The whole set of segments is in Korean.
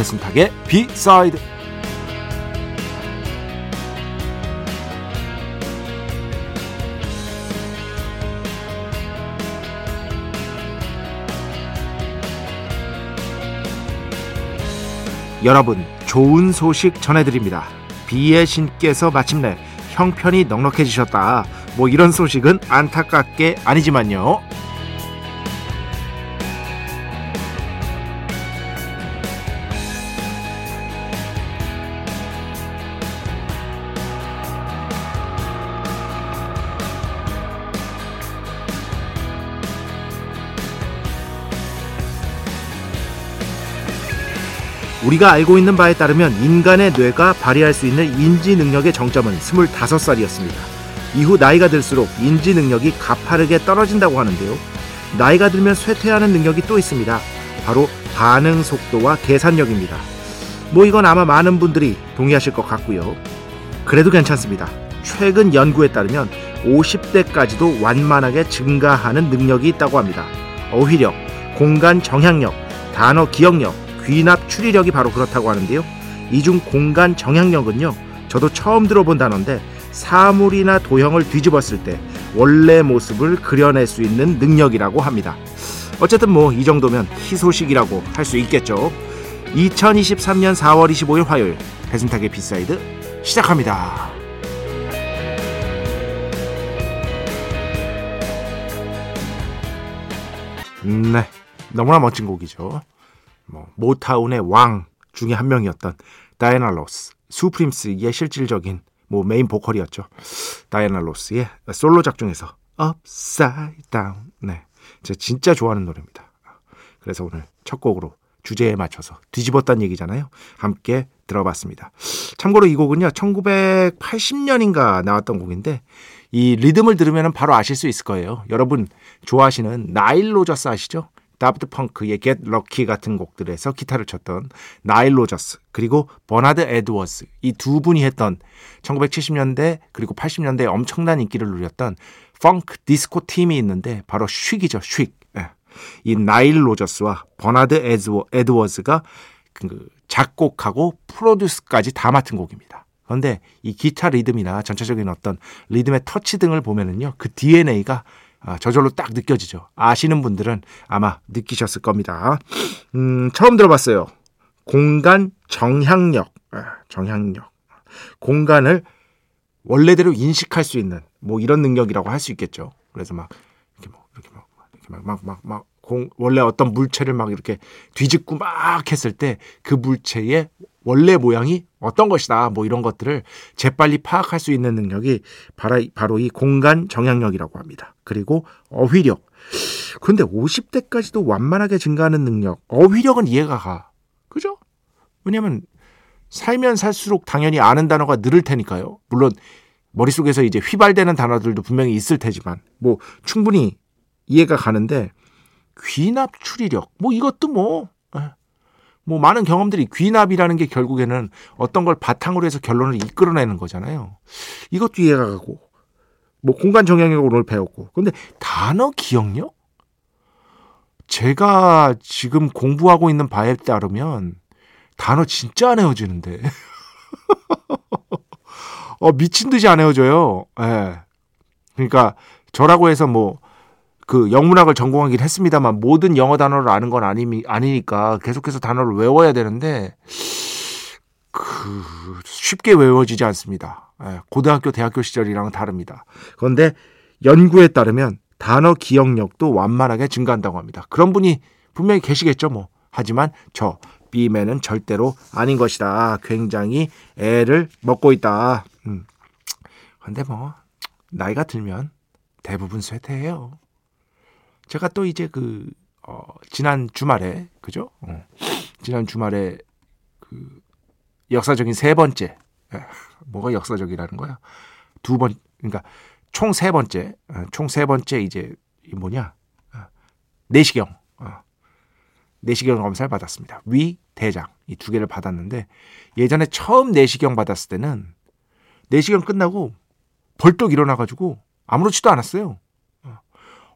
배순탁의 비사이드 여러분 좋은 소식 전해드립니다. 비의 신께서 마침내 형편이 넉넉해지셨다. 뭐 이런 소식은 안타깝게 아니지만요. 우리가 알고 있는 바에 따르면 인간의 뇌가 발휘할 수 있는 인지 능력의 정점은 25살이었습니다. 이후 나이가 들수록 인지 능력이 가파르게 떨어진다고 하는데요. 나이가 들면 쇠퇴하는 능력이 또 있습니다. 바로 반응 속도와 계산력입니다. 뭐 이건 아마 많은 분들이 동의하실 것 같고요. 그래도 괜찮습니다. 최근 연구에 따르면 50대까지도 완만하게 증가하는 능력이 있다고 합니다. 어휘력, 공간 정향력, 단어 기억력, 귀납 추리력이 바로 그렇다고 하는데요. 이중 공간 정향력은요. 저도 처음 들어본 단어인데 사물이나 도형을 뒤집었을 때 원래 모습을 그려낼 수 있는 능력이라고 합니다. 어쨌든 뭐 이 정도면 희소식이라고 할 수 있겠죠. 2023년 4월 25일 화요일 배순탁의 B side 시작합니다. 네, 너무나 멋진 곡이죠. 뭐 모타운의 여왕 중에 한 명이었던 다이애나 로스, 수프림스의 실질적인 뭐 메인 보컬이었죠. 다이애나 로스의 솔로작 중에서 Upside Down. 네, 제가 진짜 좋아하는 노래입니다. 그래서 오늘 첫 곡으로 주제에 맞춰서 뒤집었다는 얘기잖아요. 함께 들어봤습니다. 참고로 이 곡은요, 1980년인가 나왔던 곡인데, 이 리듬을 들으면 바로 아실 수 있을 거예요. 여러분 좋아하시는 나일 로저스 아시죠? 다프트 펑크의 Get Lucky 같은 곡들에서 기타를 쳤던 나일 로저스 그리고 버나드 에드워즈 이 두 분이 했던 1970년대 그리고 80년대에 엄청난 인기를 누렸던 펑크 디스코 팀이 있는데 바로 쉬이죠 쉬. 예. 이 나일 로저스와 버나드 에드워즈가 그 작곡하고 프로듀스까지 다 맡은 곡입니다. 그런데 이 기타 리듬이나 전체적인 어떤 리듬의 터치 등을 보면은요 그 DNA가 아, 저절로 딱 느껴지죠. 아시는 분들은 아마 느끼셨을 겁니다. 음, 처음 들어봤어요. 공간 정향력. 아, 정향력. 공간을 원래대로 인식할 수 있는 뭐 이런 능력이라고 할 수 있겠죠. 그래서 막 이렇게 뭐 이렇게 막 이렇게 막 막 막 공 원래 어떤 물체를 막 이렇게 뒤집고 막 했을 때 그 물체의 원래 모양이 어떤 것이다. 뭐 이런 것들을 재빨리 파악할 수 있는 능력이 바로 이 공간 정향력이라고 합니다. 그리고 어휘력. 근데 50대까지도 완만하게 증가하는 능력. 어휘력은 이해가 가. 그죠? 왜냐면 살면 살수록 당연히 아는 단어가 늘을 테니까요. 물론 머릿속에서 이제 휘발되는 단어들도 분명히 있을 테지만 뭐 충분히 이해가 가는데 귀납 추리력 뭐 이것도 뭐뭐 많은 경험들이 귀납이라는 게 결국에는 어떤 걸 바탕으로 해서 결론을 이끌어내는 거잖아요. 이것도 이해가 가고 뭐 공간 정형력을 오늘 배웠고 근데 단어 기억력? 제가 지금 공부하고 있는 바에 따르면 단어 진짜 안 헤어지는데 어 미친 듯이 안 헤어져요. 예. 네. 그러니까 저라고 해서 뭐 그 영문학을 전공하긴 했습니다만 모든 영어 단어를 아는 건 아니, 아니니까 계속해서 단어를 외워야 되는데 그 쉽게 외워지지 않습니다. 예, 고등학교, 대학교 시절이랑은 다릅니다. 그런데 연구에 따르면 단어 기억력도 완만하게 증가한다고 합니다. 그런 분이 분명히 계시겠죠, 뭐. 하지만 저 B맨은 절대로 아닌 것이다. 굉장히 애를 먹고 있다. 음. 근데 뭐 나이가 들면 대부분 쇠퇴해요. 제가 또 이제 그 어, 지난 주말에 그죠? 어. 지난 주말에 그 역사적인 세 번째 에, 뭐가 역사적이라는 거야? 두 번 그러니까 총 세 번째 어, 총세 번째 이제 뭐냐 어, 내시경 어, 내시경 검사를 받았습니다. 위 대장 이 두 개를 받았는데 예전에 처음 내시경 받았을 때는 내시경 끝나고 벌떡 일어나가지고 아무렇지도 않았어요.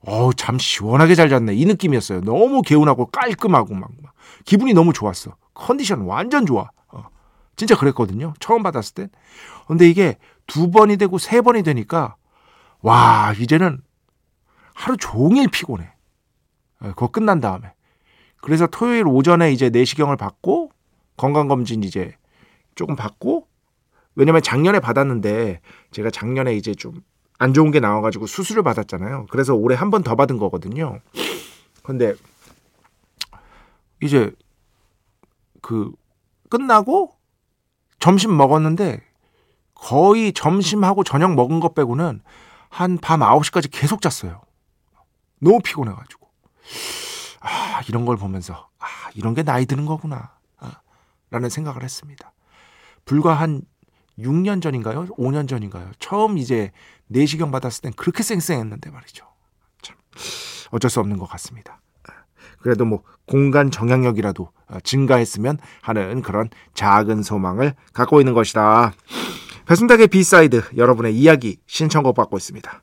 어우, 잠 시원하게 잘 잤네. 이 느낌이었어요. 너무 개운하고 깔끔하고 막, 막. 기분이 너무 좋았어. 컨디션 완전 좋아. 어. 진짜 그랬거든요. 처음 받았을 땐. 근데 이게 두 번이 되고 세 번이 되니까 와, 이제는 하루 종일 피곤해. 어, 그거 끝난 다음에. 그래서 토요일 오전에 이제 내시경을 받고 건강검진 이제 조금 받고 왜냐면 작년에 받았는데 제가 작년에 이제 좀 안 좋은 게 나와가지고 수술을 받았잖아요. 그래서 올해 한 번 더 받은 거거든요. 근데 이제 그 끝나고 점심 먹었는데 거의 점심하고 저녁 먹은 것 빼고는 한 밤 9시까지 계속 잤어요. 너무 피곤해가지고. 아, 이런 걸 보면서, 아, 이런 게 나이 드는 거구나. 아, 라는 생각을 했습니다. 불과 한 6년 전인가요? 5년 전인가요? 처음 이제 내시경 받았을 땐 그렇게 쌩쌩했는데 말이죠. 참 어쩔 수 없는 것 같습니다. 그래도 뭐 공간 정향력이라도 증가했으면 하는 그런 작은 소망을 갖고 있는 것이다. 배순탁의 B side 여러분의 이야기 신청곡 받고 있습니다.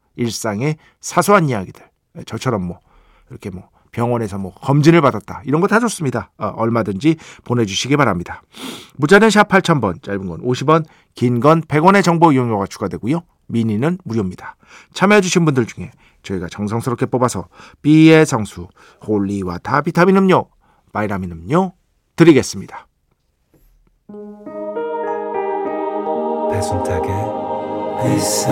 일상의 사소한 이야기들 저처럼 뭐 이렇게 뭐 병원에서 뭐 검진을 받았다 이런 거 다 좋습니다. 어, 얼마든지 보내주시기 바랍니다. 문자는 샵 8000번 짧은 건 50원 긴 건 100원의 정보 이용료가 추가되고요. 미니는 무료입니다. 참여해주신 분들 중에 저희가 정성스럽게 뽑아서 비의 성수 holy water 비타민 음료 바이라민 음료 드리겠습니다. 배순탁의 회사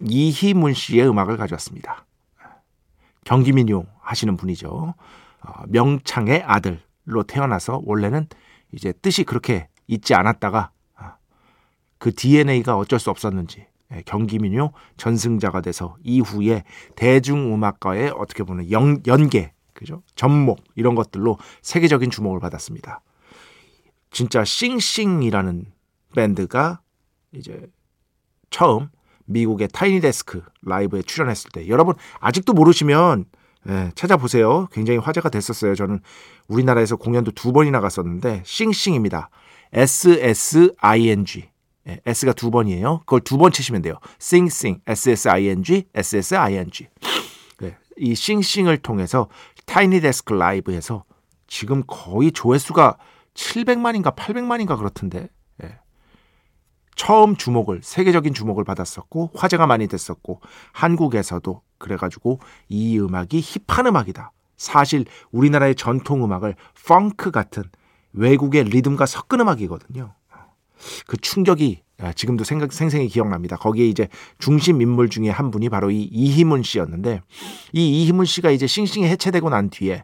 이희문 씨의 음악을 가져왔습니다. 경기민요 하시는 분이죠. 어, 명창의 아들로 태어나서 원래는 이제 뜻이 그렇게 있지 않았다가 어, 그 DNA가 어쩔 수 없었는지 예, 경기민요 전승자가 돼서 이후에 대중음악가의 어떻게 보면 연, 연계, 그죠? 접목 이런 것들로 세계적인 주목을 받았습니다. 진짜 싱싱이라는 밴드가 이제 처음 미국의 타이니 데스크 라이브에 출연했을 때 여러분 아직도 모르시면 예, 찾아보세요. 굉장히 화제가 됐었어요. 저는 우리나라에서 공연도 두 번이나 갔었는데 싱싱입니다. S-S-I-N-G 예, S가 두 번이에요. 그걸 두 번 치시면 돼요. 싱싱 S-S-I-N-G S-S-I-N-G 예, 이 싱싱을 통해서 타이니 데스크 라이브에서 지금 거의 조회수가 700만인가 800만인가 그렇던데 처음 주목을 세계적인 주목을 받았었고 화제가 많이 됐었고 한국에서도 그래가지고 이 음악이 힙한 음악이다. 사실 우리나라의 전통 음악을 펑크 같은 외국의 리듬과 섞은 음악이거든요. 그 충격이 아, 지금도 생각, 생생히 기억납니다. 거기에 이제 중심 인물 중에 한 분이 바로 이 이희문 씨였는데 이 이희문 씨가 이제 싱싱이 해체되고 난 뒤에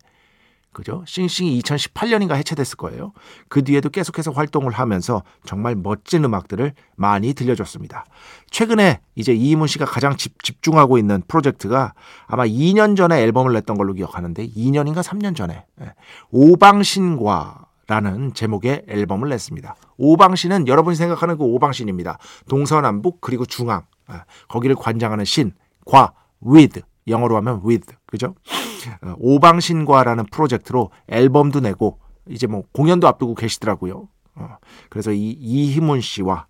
그죠? 싱싱이 2018년인가 해체됐을 거예요. 그 뒤에도 계속해서 활동을 하면서 정말 멋진 음악들을 많이 들려줬습니다. 최근에 이제 이희문 씨가 가장 집, 중하고 있는 프로젝트가 아마 2년 전에 앨범을 냈던 걸로 기억하는데 2년인가 3년 전에 예. 오방신과 라는 제목의 앨범을 냈습니다. 오방신은 여러분이 생각하는 그 오방신입니다. 동서남북 그리고 중앙 예. 거기를 관장하는 신, 과, with 영어로 하면 with 그죠? 어, 오방신과라는 프로젝트로 앨범도 내고 이제 뭐 공연도 앞두고 계시더라고요. 어, 그래서 이 이희문 씨와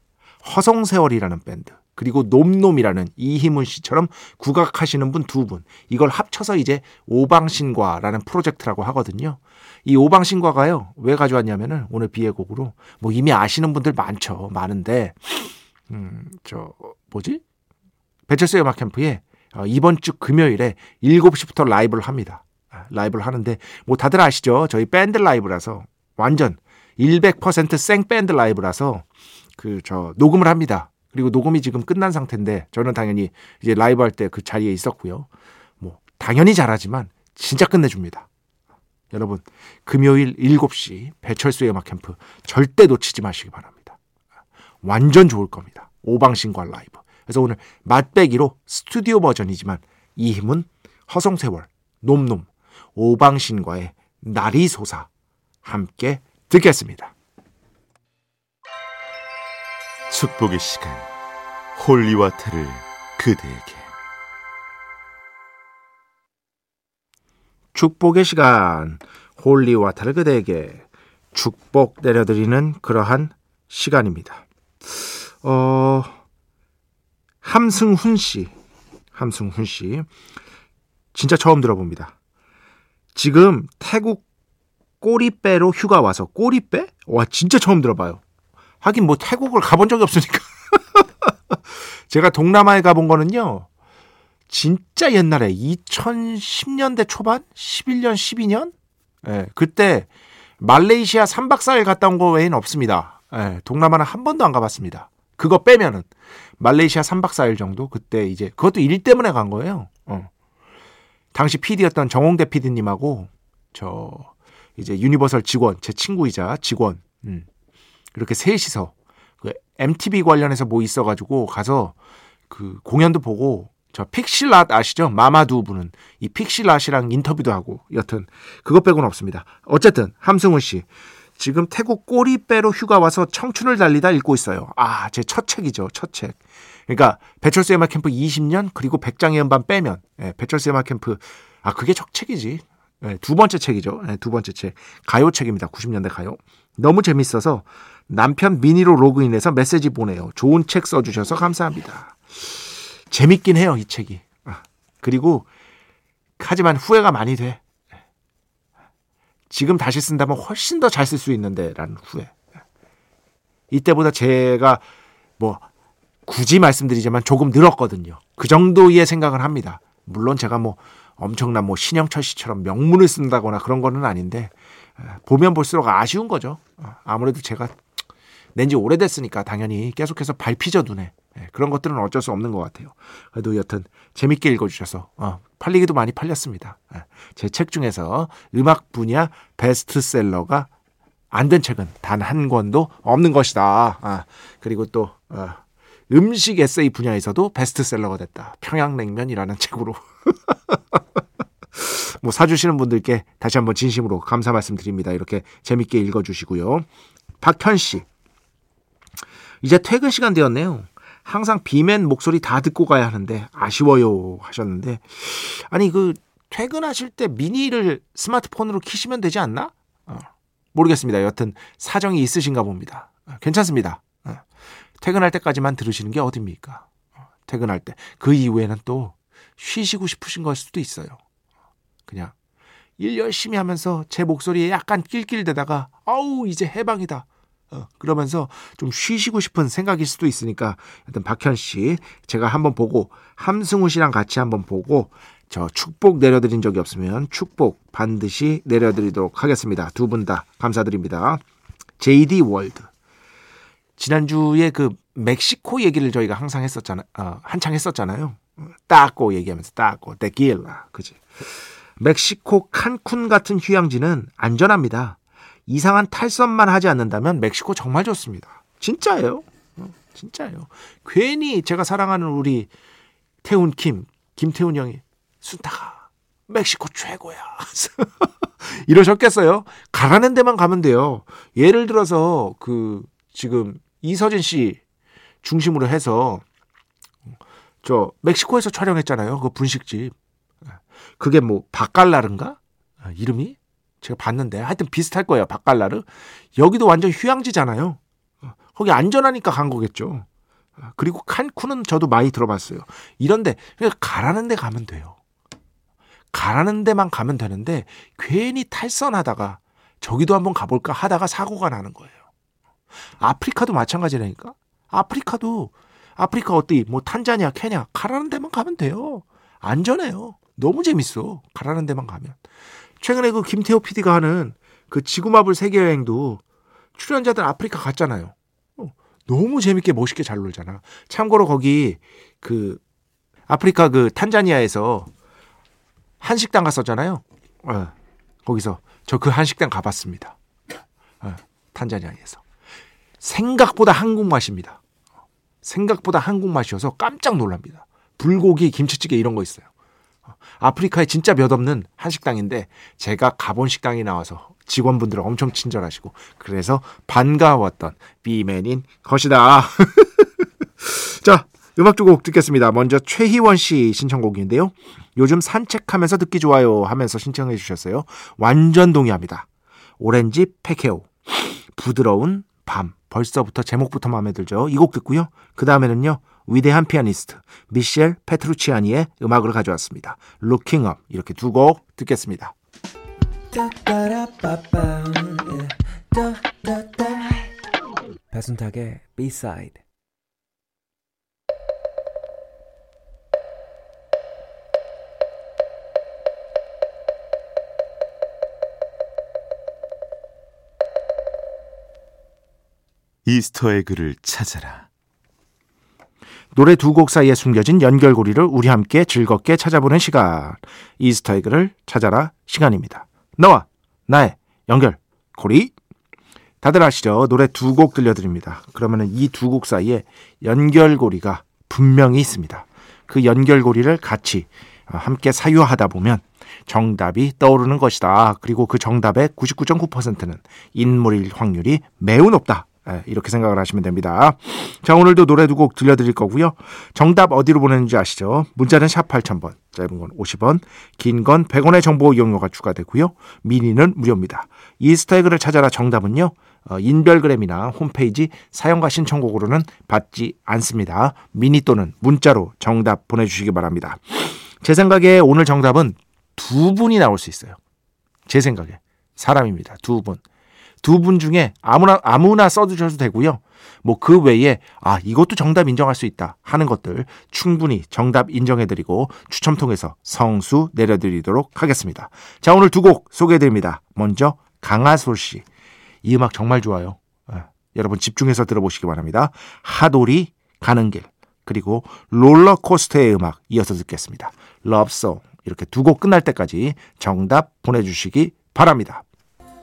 허성세월이라는 밴드 그리고 놈놈이라는 이희문 씨처럼 국악하시는 분 두 분 이걸 합쳐서 이제 오방신과라는 프로젝트라고 하거든요. 이 오방신과가요 왜 가져왔냐면은 오늘 비애곡으로 뭐 이미 아시는 분들 많죠 많은데 음 저 뭐지 배철수 음악 캠프에 어, 이번 주 금요일에 7시부터 라이브를 합니다. 아, 라이브를 하는데 뭐 다들 아시죠? 저희 밴드 라이브라서 완전 100% 생 밴드 라이브라서 그 저 녹음을 합니다. 그리고 녹음이 지금 끝난 상태인데 저는 당연히 이제 라이브 할 때 그 자리에 있었고요. 뭐 당연히 잘하지만 진짜 끝내줍니다. 여러분 금요일 7시 배철수의 음악 캠프 절대 놓치지 마시기 바랍니다. 완전 좋을 겁니다. 오방신과 라이브. 그래서 오늘 맛배기로 스튜디오 버전이지만 이희문 허송세월, 놈놈, 오방신과의 나리소사 함께 듣겠습니다. 축복의 시간 holy water를 그대에게 축복의 시간 holy water를 그대에게 축복 내려드리는 그러한 시간입니다. 어 함승훈 씨. 함승훈 씨. 진짜 처음 들어봅니다. 지금 태국 꼬리빼로 휴가 와서 꼬리빼? 와 진짜 처음 들어봐요. 하긴 뭐 태국을 가본 적이 없으니까. 제가 동남아에 가본 거는요. 진짜 옛날에 2010년대 초반? 11년, 12년? 예, 그때 말레이시아 3박 4일 갔다 온 거 외에는 없습니다. 예, 동남아는 한 번도 안 가봤습니다. 그거 빼면은 말레이시아 3박 4일 정도 그때 이제 그것도 일 때문에 간 거예요. 어. 당시 PD였던 정홍대 PD님하고 저 이제 유니버설 직원 제 친구이자 직원 음. 이렇게 셋이서 그 MTV 관련해서 뭐 있어가지고 가서 그 공연도 보고 저 Pixie Lott 아시죠? Mama Do 부른 이 픽실랏이랑 인터뷰도 하고 여튼 그것 빼고는 없습니다. 어쨌든 함승훈 씨 지금 태국 꼬리빼로 휴가 와서 청춘을 달리다 읽고 있어요. 아, 제 첫 책이죠. 첫 책. 그러니까 배철수 음악 캠프 20년 그리고 백장의 음반 빼면 예, 배철수 음악 캠프 아 그게 첫 책이지. 예, 두 번째 책이죠. 예, 두 번째 책. 가요 책입니다. 90년대 가요. 너무 재밌어서 남편 미니로 로그인해서 메시지 보내요. 좋은 책 써주셔서 감사합니다. 재밌긴 해요, 이 책이. 아, 그리고 하지만 후회가 많이 돼. 지금 다시 쓴다면 훨씬 더 잘 쓸 수 있는데라는 후회. 이때보다 제가 뭐 굳이 말씀드리자면 조금 늘었거든요. 그 정도의 생각을 합니다. 물론 제가 뭐 엄청난 뭐 신영철 씨처럼 명문을 쓴다거나 그런 거는 아닌데 보면 볼수록 아쉬운 거죠. 아무래도 제가 낸지 오래됐으니까 당연히 계속해서 밟히죠 눈에. 그런 것들은 어쩔 수 없는 것 같아요. 그래도 여튼 재밌게 읽어주셔서 어, 팔리기도 많이 팔렸습니다. 예. 제책 중에서 음악 분야 베스트셀러가 안 된 책은 단 한 권도 없는 것이다. 아, 그리고 또 어, 음식 에세이 분야에서도 베스트셀러가 됐다. 평양냉면이라는 책으로. 뭐 사주시는 분들께 다시 한번 진심으로 감사 말씀드립니다. 이렇게 재밌게 읽어주시고요. 박현 씨. 이제 퇴근 시간 되었네요. 항상 비맨 목소리 다 듣고 가야 하는데 아쉬워요 하셨는데 아니 그 퇴근하실 때 미니를 스마트폰으로 키시면 되지 않나? 어, 모르겠습니다. 여튼 사정이 있으신가 봅니다. 어, 괜찮습니다. 어, 퇴근할 때까지만 들으시는 게 어딥니까? 어, 퇴근할 때. 그 이후에는 또 쉬시고 싶으신 걸 수도 있어요. 그냥 일 열심히 하면서 제 목소리에 약간 낄낄대다가 아우 이제 해방이다. 어, 그러면서 좀 쉬시고 싶은 생각일 수도 있으니까 일단 박현 씨 제가 한번 보고 함승우 씨랑 같이 한번 보고 저 축복 내려드린 적이 없으면 축복 반드시 내려드리도록 하겠습니다. 두 분 다 감사드립니다. JD 월드 지난주에 그 멕시코 얘기를 저희가 항상 했었잖아 어, 한창 했었잖아요. 따꼬 얘기하면서 따꼬 데킬라 그지. 멕시코 칸쿤 같은 휴양지는 안전합니다. 이상한 탈선만 하지 않는다면 멕시코 정말 좋습니다. 진짜예요. 어, 진짜예요. 괜히 제가 사랑하는 우리 태훈 김, 김태훈 형이 순타가 멕시코 최고야. 이러셨겠어요? 가라는 데만 가면 돼요. 예를 들어서 그 지금 이서진 씨 중심으로 해서 저 멕시코에서 촬영했잖아요. 그 분식집. 그게 뭐 바깔라른가? 아, 이름이? 제가 봤는데 하여튼 비슷할 거예요. 바깔라르. 여기도 완전 휴양지잖아요. 거기 안전하니까 간 거겠죠. 그리고 칸쿤은 저도 많이 들어봤어요. 이런데 그냥 가라는 데 가면 돼요. 가라는 데만 가면 되는데 괜히 탈선하다가 저기도 한번 가볼까 하다가 사고가 나는 거예요. 아프리카도 마찬가지라니까. 아프리카도 아프리카 어디 뭐 탄자니아, 케냐 가라는 데만 가면 돼요. 안전해요. 너무 재밌어. 가라는 데만 가면. 최근에 그 김태호 PD가 하는 그 지구마블 세계 여행도 출연자들 아프리카 갔잖아요. 어, 너무 재밌게 멋있게 잘 놀잖아. 참고로 거기 그 아프리카 그 탄자니아에서 한식당 갔었잖아요. 어, 거기서 저 그 한식당 가봤습니다. 어, 탄자니아에서 생각보다 한국 맛입니다. 생각보다 한국 맛이어서 깜짝 놀랍니다. 불고기, 김치찌개 이런 거 있어요. 아프리카에 진짜 몇 없는 한식당인데 제가 가본 식당이 나와서 직원분들 엄청 친절하시고 그래서 반가웠던 비맨인 것이다. 자, 음악 두 곡 듣겠습니다. 먼저 최희원 씨 신청곡인데요. 요즘 산책하면서 듣기 좋아요 하면서 신청해 주셨어요. 완전 동의합니다. 오렌지 페케오 부드러운 밤 벌써부터 제목부터 마음에 들죠. 이 곡 듣고요. 그 다음에는요. 위대한 피아니스트 미셸 페트루치아니의 음악을 가져왔습니다. Looking Up 이렇게 두 곡 듣겠습니다. 배순탁의 B-side 이스터 에그를 찾아라. 노래 두 곡 사이에 숨겨진 연결고리를 우리 함께 즐겁게 찾아보는 시간. 이스터 에그를 찾아라 시간입니다. 너와 나의 연결고리. 다들 아시죠? 노래 두 곡 들려드립니다. 그러면 이 두 곡 사이에 연결고리가 분명히 있습니다. 그 연결고리를 같이 함께 사유하다 보면 정답이 떠오르는 것이다. 그리고 그 정답의 99.9%는 인물일 확률이 매우 높다. 예, 이렇게 생각을 하시면 됩니다. 자, 오늘도 노래 두 곡 들려드릴 거고요. 정답 어디로 보내는지 아시죠? 문자는 샵 8000번, 짧은 건 50원, 긴 건 100원의 정보 이용료가 추가되고요. 미니는 무료입니다. 이스타에그를 찾아라 정답은요. 어, 인별그램이나 홈페이지 사용과 신청곡으로는 받지 않습니다. 미니 또는 문자로 정답 보내주시기 바랍니다. 제 생각에 오늘 정답은 두 분이 나올 수 있어요. 제 생각에. 사람입니다. 두 분. 두 분 중에 아무나 아무나 써주셔도 되고요. 뭐 그 외에 아 이것도 정답 인정할 수 있다 하는 것들 충분히 정답 인정해드리고 추첨 통해서 성수 내려드리도록 하겠습니다. 자 오늘 두 곡 소개해드립니다. 먼저 강하솔 씨. 이 음악 정말 좋아요. 아, 여러분 집중해서 들어보시기 바랍니다. 하돌이 가는 길 그리고 롤러코스터의 음악 이어서 듣겠습니다. 러브송 이렇게 두 곡 끝날 때까지 정답 보내주시기 바랍니다.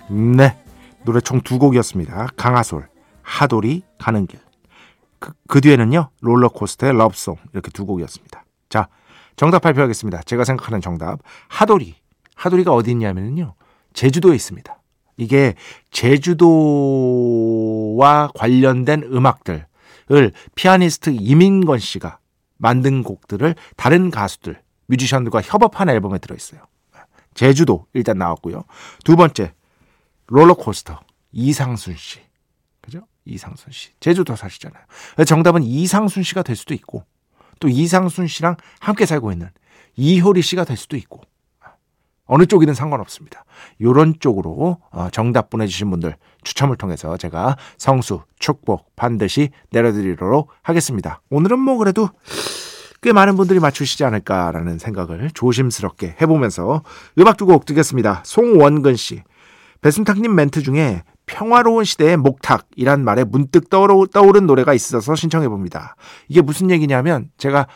네. 노래 총 두 곡이었습니다. 강하솔, 하돌이 가는 길. 그, 그 뒤에는요, 롤러코스터의 러브송. 이렇게 두 곡이었습니다. 자, 정답 발표하겠습니다. 제가 생각하는 정답. 하돌이. 하돌이가 어디 있냐면요, 제주도에 있습니다. 이게 제주도와 관련된 음악들을 피아니스트 이민건 씨가 만든 곡들을 다른 가수들, 뮤지션들과 협업한 앨범에 들어있어요. 제주도 일단 나왔고요. 두 번째, 롤러코스터 이상순 씨. 그죠? 이상순 씨. 제주도 사시잖아요. 정답은 이상순 씨가 될 수도 있고 또 이상순 씨랑 함께 살고 있는 이효리 씨가 될 수도 있고 어느 쪽이든 상관없습니다. 요런 쪽으로 어, 정답 보내주신 분들 추첨을 통해서 제가 성수, 축복 반드시 내려드리도록 하겠습니다. 오늘은 뭐 그래도 꽤 많은 분들이 맞추시지 않을까라는 생각을 조심스럽게 해보면서 음악 두 곡 듣겠습니다. 송원근 씨, 배순탁님 멘트 중에 평화로운 시대의 목탁이란 말에 문득 떠오른 노래가 있어서 신청해 봅니다. 이게 무슨 얘기냐면 제가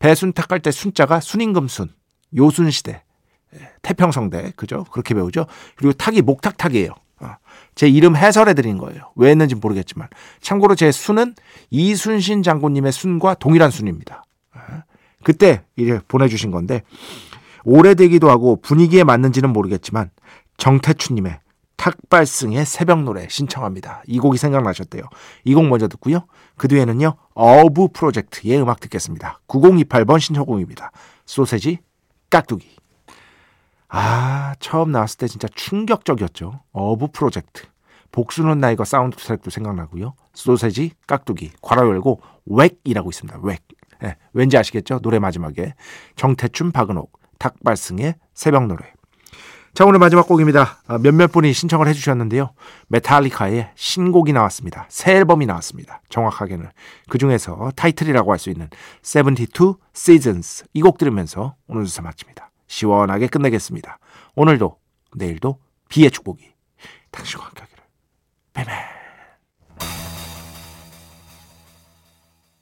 배순탁 할 때 순자가 순임금순, 요순시대, 태평성대 그죠? 그렇게 배우죠. 그리고 탁이 목탁탁이에요. 어, 제 이름 해설해 드린 거예요. 왜 했는지 모르겠지만 참고로 제 순은 이순신 장군님의 순과 동일한 순입니다. 어, 그때 이제 보내주신 건데 오래되기도 하고 분위기에 맞는지는 모르겠지만 정태춘님의 탁발승의 새벽 노래 신청합니다. 이 곡이 생각나셨대요. 이 곡 먼저 듣고요. 그 뒤에는요. 어부 프로젝트의 음악 듣겠습니다. 9028번 신청곡입니다. 소세지 깍두기. 아, 처음 나왔을 때 진짜 충격적이었죠. 어어부 프로젝트. 복수는 나의 것 사운드 트랙도 생각나고요. 소세지 깍두기. 괄호 열고 웩이라고 있습니다. 웩. 네, 왠지 아시겠죠? 노래 마지막에 정태춘 박은옥 탁발승의 새벽 노래. 자, 오늘 마지막 곡입니다. 아, 몇몇 분이 신청을 해주셨는데요. 메탈리카의 신곡이 나왔습니다. 새 앨범이 나왔습니다. 정확하게는. 그 중에서 타이틀이라고 할 수 있는 72 Seasons. 이 곡 들으면서 오늘 주사 마칩니다. 시원하게 끝내겠습니다. 오늘도, 내일도 비의 축복이 당신과 함께 하기를. 베베.